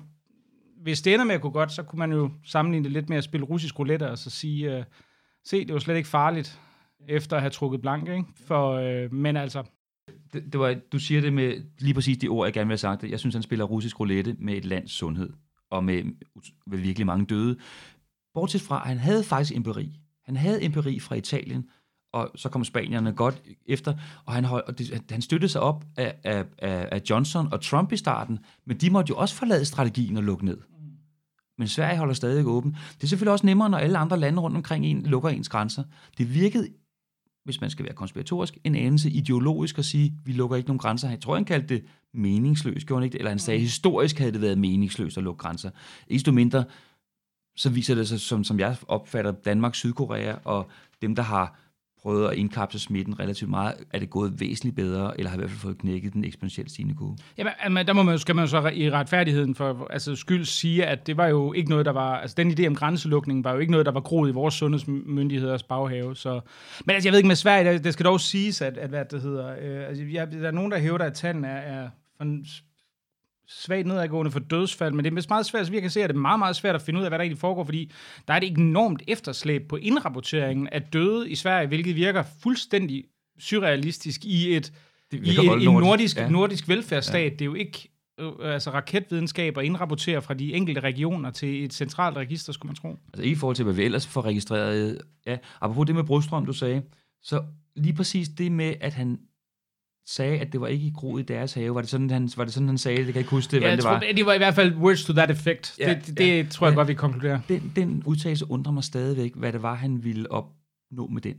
hvis det ender med at gå godt, så kunne man jo sammenligne det lidt med at spille russisk roulette, og så sige, øh, se, det var slet ikke farligt, efter at have trukket blank, ikke? For, øh, men altså, det, det var, du siger det med lige præcis de ord, jeg gerne vil have sagt. Jeg synes, han spiller russisk roulette med et lands sundhed, og med, med virkelig mange døde. Bortset fra, at han havde faktisk empiri. Han havde empiri fra Italien, og så kom spanierne godt efter, og han, hold, og det, han støttede sig op af, af, af Johnson og Trump i starten, men de måtte jo også forlade strategien og lukke ned. Men Sverige holder stadig åben. Det er selvfølgelig også nemmere, når alle andre lande rundt omkring en lukker ens grænser. Det virkede hvis man skal være konspiratorisk, en anelse ideologisk at sige, vi lukker ikke nogen grænser. Jeg tror, han kaldte det meningsløst, gjorde han ikke det? Eller han sagde, historisk havde det været meningsløst at lukke grænser. Ikke desto mindre, så viser det sig, som, som jeg opfatter Danmark, Sydkorea og dem, der har prøvet at indkapsle smitten relativt meget, er det gået væsentligt bedre, eller har i hvert fald fået knækket den eksponentielt stigende kurve? Jamen, der må man, skal man jo så i retfærdigheden for altså skyld sige, at det var jo ikke noget, der var, altså den idé om grænselukningen var jo ikke noget, der var groet i vores sundhedsmyndigheders baghave. Så, men altså, jeg ved ikke med Sverige, det skal dog siges, at, at hvad det hedder, øh, altså, jeg, der er nogen, der hævder, at tallene er, er svagt nedadgående for dødsfald, men det er meget svært, så vi kan se, at det er meget, meget svært at finde ud af, hvad der egentlig foregår, fordi der er et enormt efterslæb på indrapporteringen af døde i Sverige, hvilket virker fuldstændig surrealistisk i et i en, en nordisk, ja. nordisk velfærdsstat. Ja. Det er jo ikke øh, altså raketvidenskab at indrapportere fra de enkelte regioner til et centralt register, skulle man tro. Altså i forhold til, hvad vi ellers får registreret. Ja, apropos det med Brostrøm, du sagde, så lige præcis det med, at han sagde, at det var ikke i groet i deres have. Var det sådan, han, var det sådan, han sagde det? Jeg kan ikke huske det, ja, det tror, var. Det var i hvert fald words to that effect. Ja, det, det, ja, tror jeg ja, godt, vi konkluderer. Den, den udtalelse undrer mig stadigvæk, hvad det var, han ville opnå med den.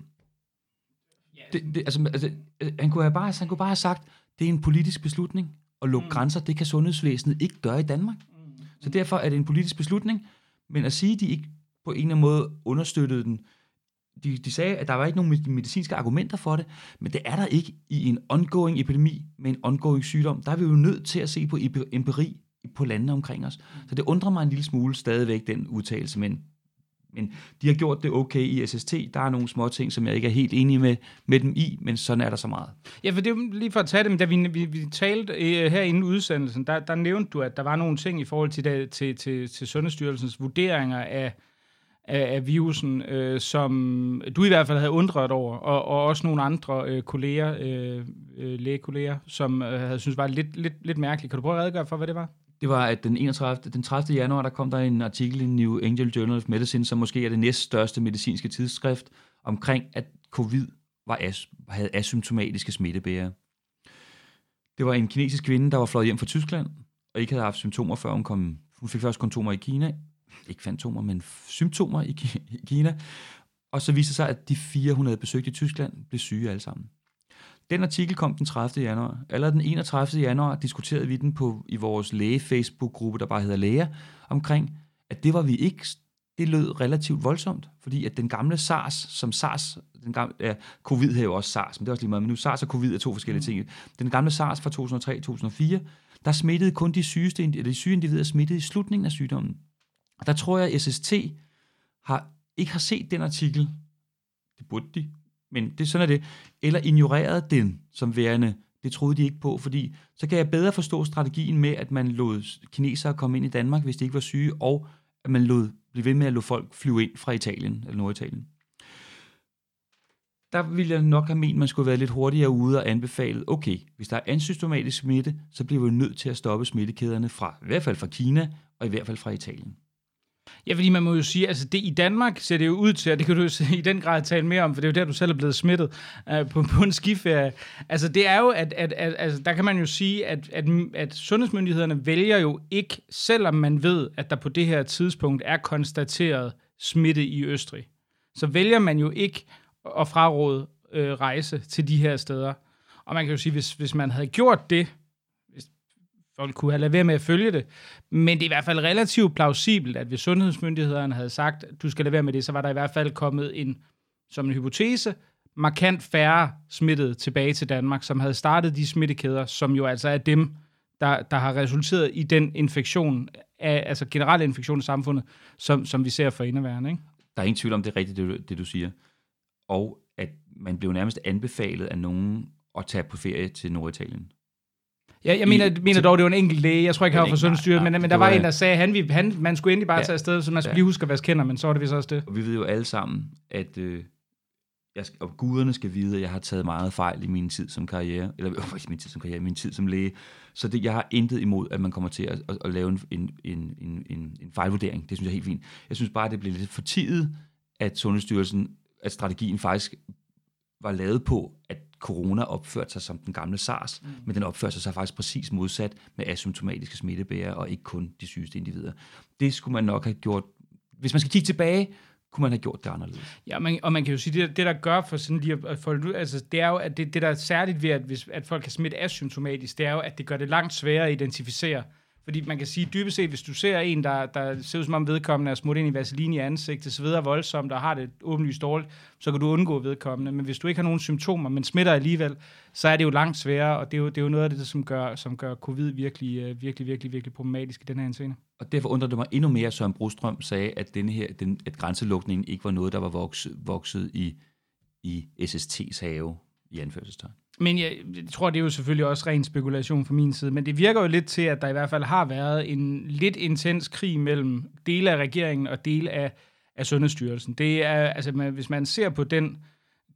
Ja. Det, det, altså, altså, han, kunne have bare, han kunne bare have sagt, det er en politisk beslutning at lukke mm. grænser. Det kan sundhedsvæsenet ikke gøre i Danmark. Mm. Så derfor er det en politisk beslutning. Men at sige, at de ikke på en eller anden måde understøttede den, de, de sagde, at der var ikke nogen medicinske argumenter for det, men det er der ikke i en ongoing epidemi med en ongoing sygdom. Der er vi jo nødt til at se på empiri på landene omkring os. Så det undrer mig en lille smule stadigvæk, den udtalelse, men, men de har gjort det okay i SST. Der er nogle små ting, som jeg ikke er helt enig med, med dem i, men sådan er der så meget. Ja, for det er lige for at tage det, da vi, vi, vi talte herinde her inden udsendelsen, der, der nævnte du, at der var nogle ting i forhold til, der, til, til, til Sundhedsstyrelsens vurderinger af af, af virusen, øh, som du i hvert fald havde undret over, og, og også nogle andre øh, kolleger, øh, øh lægekolleger, som øh, havde synes var lidt, lidt, lidt mærkeligt. Kan du prøve at redegøre for, hvad det var? Det var, at den, 31, den 30. januar, der kom der en artikel i New England Journal of Medicine, som måske er det næststørste medicinske tidsskrift, omkring, at covid var as, havde asymptomatiske smittebærere. Det var en kinesisk kvinde, der var fløjet hjem fra Tyskland, og ikke havde haft symptomer, før hun kom. Hun fik først symptomer i Kina. Ikke fantomer, men symptomer i Kina. Og så viste det sig, at de fire, hun havde besøgt i Tyskland, blev syge alle sammen. Den artikel kom den 30. januar. Allerede den 31. januar diskuterede vi den på, i vores læge-Facebook-gruppe, der bare hedder Læger, omkring, at det var vi ikke det lød relativt voldsomt, fordi at den gamle SARS, som SARS, den gamle, ja, covid havde jo også SARS, men det er også lige meget, men nu SARS og covid er to forskellige mm. ting. Den gamle SARS fra 2003-2004, der smittede kun de, sygeste, de syge individer smittede i slutningen af sygdommen. Og der tror jeg, at SST har, ikke har set den artikel. Det burde de, men det sådan er det. Eller ignoreret den som værende, det troede de ikke på, fordi så kan jeg bedre forstå strategien med, at man lod kinesere komme ind i Danmark, hvis de ikke var syge, og at man lod blive ved med at lade folk flyve ind fra Italien eller Norditalien. Der ville jeg nok have ment, at man skulle være lidt hurtigere ude og anbefale, okay, hvis der er ansystematisk smitte, så bliver vi nødt til at stoppe smittekæderne fra, i hvert fald fra Kina, og i hvert fald fra Italien. Ja, fordi man må jo sige, altså det, i Danmark ser det jo ud til, og det kan du jo i den grad tale mere om, for det er jo der, du selv er blevet smittet øh, på, på en skiferie. Altså det er jo, at, at, at altså, der kan man jo sige, at, at, at sundhedsmyndighederne vælger jo ikke, selvom man ved, at der på det her tidspunkt er konstateret smitte i Østrig, så vælger man jo ikke at fraråde øh, rejse til de her steder. Og man kan jo sige, hvis, hvis man havde gjort det, folk kunne have lavet være med at følge det. Men det er i hvert fald relativt plausibelt, at hvis sundhedsmyndighederne havde sagt, du skal lade være med det, så var der i hvert fald kommet en, som en hypotese, markant færre smittede tilbage til Danmark, som havde startet de smittekæder, som jo altså er dem, der, der har resulteret i den infektion, af, altså generelle infektion i samfundet, som, som vi ser for indeværende. Ikke? Der er ingen tvivl om, det er rigtigt, det det du siger. Og at man blev nærmest anbefalet af nogen at tage på ferie til Norditalien. Ja, jeg mener, I, mener dog, det var en enkelt læge. Jeg tror ikke, han var fra Sundhedsstyret, men, men der var, var en, der sagde, at han, han, man skulle endelig bare ja, tage afsted, så man skulle ja. lige huske at vaske hænder, men så var det vist også det. Og vi ved jo alle sammen, at øh, jeg, og guderne skal vide, at jeg har taget meget fejl i min tid som karriere, eller øh, min tid som karriere, min tid som læge. Så det, jeg har intet imod, at man kommer til at, at, at lave en, en, en, en, en fejlvurdering. Det synes jeg er helt fint. Jeg synes bare, at det bliver lidt for tidet, at Sundhedsstyrelsen, at strategien faktisk var lavet på, at corona opførte sig som den gamle SARS, mm. men den opførte sig faktisk præcis modsat med asymptomatiske smittebærere og ikke kun de sygeste individer. Det skulle man nok have gjort, hvis man skal kigge tilbage, kunne man have gjort det anderledes. Ja, man, og man kan jo sige, det, det der gør for sådan lige at folde altså det er jo, at det, det der er særligt ved, at, hvis, at folk kan smitte asymptomatisk, det er jo, at det gør det langt sværere at identificere, fordi man kan sige, dybest set, hvis du ser en, der, der ser ud som om vedkommende er smurt ind i vaseline i ansigtet, sveder voldsomt og har det åbenlyst dårligt, så kan du undgå vedkommende. Men hvis du ikke har nogen symptomer, men smitter alligevel, så er det jo langt sværere, og det er jo, det er jo noget af det, som gør, som gør covid virkelig, øh, virkelig, virkelig, virkelig problematisk i den her scene. Og derfor undrer det mig endnu mere, at Søren Brostrøm sagde, at, denne her, den, at grænselukningen ikke var noget, der var vokset, vokset i, i SST's have, i anførselstegn. Men jeg, jeg tror, det er jo selvfølgelig også ren spekulation fra min side, men det virker jo lidt til, at der i hvert fald har været en lidt intens krig mellem dele af regeringen og dele af, af Sundhedsstyrelsen. Det er, altså, hvis man ser på den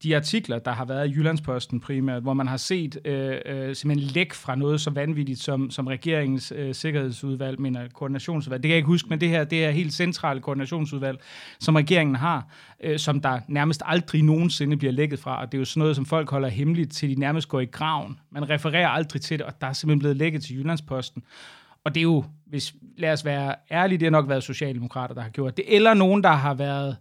de artikler, der har været i Jyllandsposten primært, hvor man har set øh, øh, simpelthen læk fra noget så vanvittigt som, som regeringens øh, sikkerhedsudvalg, mener koordinationsudvalg. Det kan jeg ikke huske, men det her det er helt centrale koordinationsudvalg, som regeringen har, øh, som der nærmest aldrig nogensinde bliver lækket fra. Og det er jo sådan noget, som folk holder hemmeligt, til de nærmest går i graven. Man refererer aldrig til det, og der er simpelthen blevet lækket til Jyllandsposten. Og det er jo, hvis lad os være ærlige, det har nok været Socialdemokrater, der har gjort det, eller nogen, der har været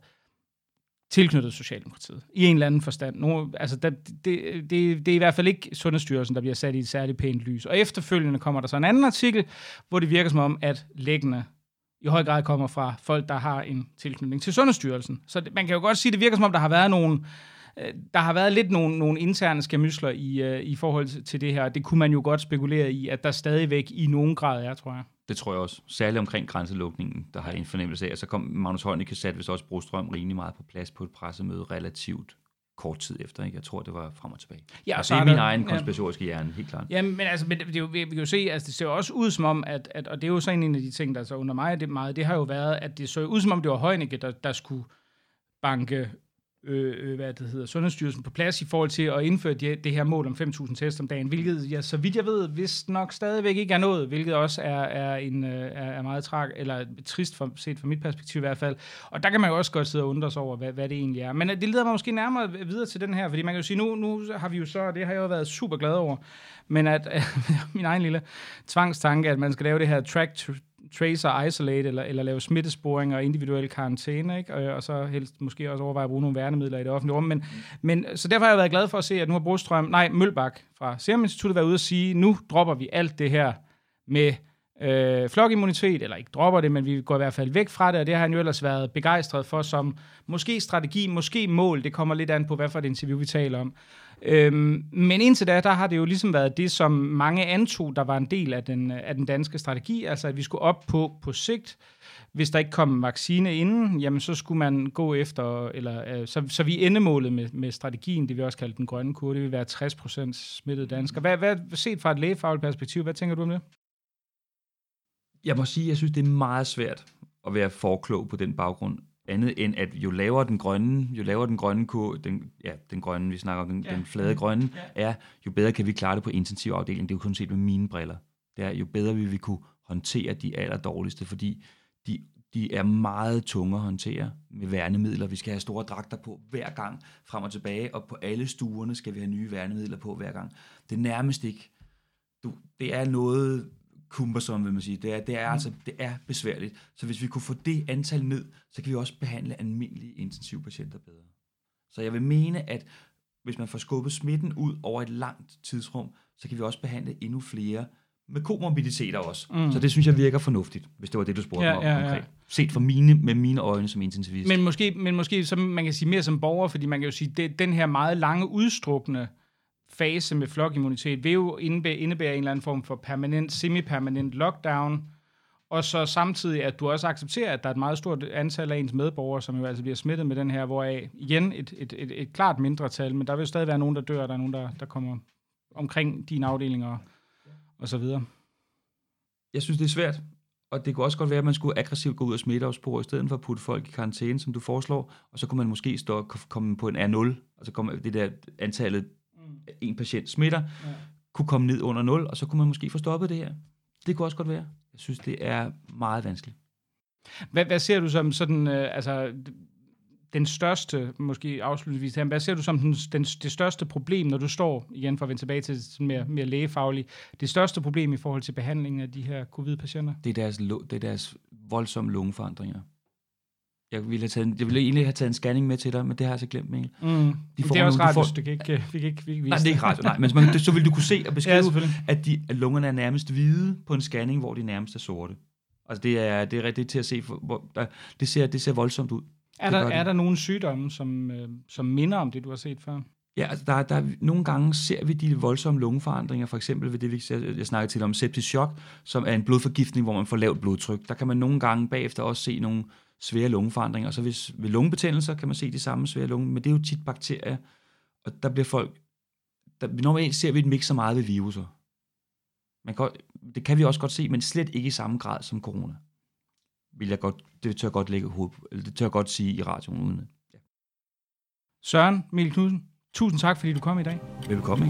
tilknyttet Socialdemokratiet, i en eller anden forstand. Nu, altså, det, det, det, det er i hvert fald ikke Sundhedsstyrelsen, der bliver sat i et særligt pænt lys. Og efterfølgende kommer der så en anden artikel, hvor det virker som om, at læggende i høj grad kommer fra folk, der har en tilknytning til Sundhedsstyrelsen. Så det, man kan jo godt sige, at det virker som om, der har været nogle, øh, der har været lidt nogle, nogle interne skamysler i, øh, i forhold til det her. Det kunne man jo godt spekulere i, at der stadigvæk i nogen grad er, tror jeg. Det tror jeg også. Særligt omkring grænselukningen, der har en fornemmelse af. Og så kom Magnus Heunicke sat hvis også Brostrøm rimelig meget på plads på et pressemøde relativt kort tid efter. Ikke? Jeg tror, det var frem og tilbage. Ja, og så det er min der, egen konspiratoriske ja. hjerne, helt klart. Ja, men altså, men det, det, vi kan jo se, altså, det ser jo også ud som om, at, at, og det er jo så en af de ting, der så under mig det meget, det har jo været, at det så ud som om, det var Heunicke, der, der skulle banke Øh, øh, hvad det hedder, Sundhedsstyrelsen på plads i forhold til at indføre det, det her mål om 5.000 test om dagen, hvilket, ja, så vidt jeg ved, vist nok stadigvæk ikke er nået, hvilket også er, er, en, øh, er, meget trak, eller trist for, set fra mit perspektiv i hvert fald. Og der kan man jo også godt sidde og undre sig over, hvad, hvad det egentlig er. Men øh, det leder mig måske nærmere videre til den her, fordi man kan jo sige, nu, nu har vi jo så, og det har jeg jo været super glad over, men at min egen lille tvangstanke, at man skal lave det her track trace og isolate, eller, eller lave smittesporing og individuel karantæne, ikke? Og, og så helst måske også overveje at bruge nogle værnemidler i det offentlige rum. Men, men, så derfor har jeg været glad for at se, at nu har Brostrøm, nej, Mølbak fra Serum Instituttet været ude og sige, nu dropper vi alt det her med øh, flokimmunitet, eller ikke dropper det, men vi går i hvert fald væk fra det, og det har han jo ellers været begejstret for som måske strategi, måske mål, det kommer lidt an på, hvad for et interview vi taler om. Øhm, men indtil da, der har det jo ligesom været det, som mange antog, der var en del af den, øh, af den danske strategi, altså at vi skulle op på på sigt. Hvis der ikke kom vaccine inden, jamen så skulle man gå efter, eller øh, så, så vi endemålet med, med strategien, det vi også kalder den grønne kurve, det vil være 60% smittede danskere. Hvad, hvad, set fra et lægefagligt perspektiv, hvad tænker du om det? Jeg må sige, jeg synes, det er meget svært at være forklog på den baggrund andet end at jo lavere den grønne, jo lavere den grønne kur, den, ja, den grønne, vi snakker om, den, ja. den flade grønne, ja. er, jo bedre kan vi klare det på intensivafdelingen. Det er jo kun set med mine briller. Det er, jo bedre vi vil kunne håndtere de allerdårligste, fordi de, de er meget tunge at håndtere med værnemidler. Vi skal have store dragter på hver gang, frem og tilbage, og på alle stuerne skal vi have nye værnemidler på hver gang. Det er nærmest ikke, du, det er noget, cumbersome, vil man sige. Det er, det er mm. altså det er besværligt. Så hvis vi kunne få det antal ned, så kan vi også behandle almindelige intensivpatienter bedre. Så jeg vil mene, at hvis man får skubbet smitten ud over et langt tidsrum, så kan vi også behandle endnu flere med komorbiditeter også. Mm. Så det synes jeg virker fornuftigt, hvis det var det, du spurgte ja, mig om ja, konkret. Ja. Set fra mine, med mine øjne som intensivist. Men måske, men måske som man kan sige mere som borger, fordi man kan jo sige, det, den her meget lange udstrukne fase med flokimmunitet vil jo indebære, indebære en eller anden form for permanent, semi-permanent lockdown, og så samtidig, at du også accepterer, at der er et meget stort antal af ens medborgere, som jo altså bliver smittet med den her, hvoraf igen et, et, et, et klart mindre tal, men der vil stadig være nogen, der dør, og der er nogen, der, der kommer omkring dine afdelinger og så videre. Jeg synes, det er svært, og det kunne også godt være, at man skulle aggressivt gå ud og smitteafspore, i stedet for at putte folk i karantæne, som du foreslår, og så kunne man måske stå, komme på en R0, og så komme det der antallet en patient smitter, ja. kunne komme ned under 0, og så kunne man måske få stoppet det her. Det kunne også godt være. Jeg synes, det er meget vanskeligt. Hvad, hvad ser du som sådan, øh, altså den største, måske afslutningsvis hvad ser du som den, den, det største problem, når du står, igen for at vende tilbage til sådan mere, mere lægefagligt, det største problem i forhold til behandlingen af de her covid-patienter? Det er deres, det er deres voldsomme lungeforandringer. Jeg ville, have taget, jeg ville egentlig have taget en scanning med til dig, men det har jeg så glemt, Mikkel. Mm. De det er også rart, får... du kan ikke, vi kan ikke, vi kan Nej, det er ikke rart. Nej, men man, så vil du kunne se og beskrive, ja, at, de, at lungerne er nærmest hvide på en scanning, hvor de nærmest er sorte. Altså det er, det er rigtigt til at se, hvor, der, det, ser, det ser voldsomt ud. Er der, er der nogle sygdomme, som, øh, som minder om det, du har set før? Ja, altså der, der, nogle gange ser vi de voldsomme lungeforandringer, for eksempel ved det, vi, jeg snakker til om septisk chok, som er en blodforgiftning, hvor man får lavt blodtryk. Der kan man nogle gange bagefter også se nogle svære lungeforandringer. Og så hvis, ved lungebetændelser kan man se de samme svære lunge, men det er jo tit bakterier, og der bliver folk... Der, normalt ser vi et mix så meget ved viruser. Man kan, det kan vi også godt se, men slet ikke i samme grad som corona. Vil jeg godt, det tør jeg godt lægge hoved, eller det tør jeg godt sige i radioen uden. Ja. Søren Mikkel Knudsen, tusind tak, fordi du kom i dag. Velkommen.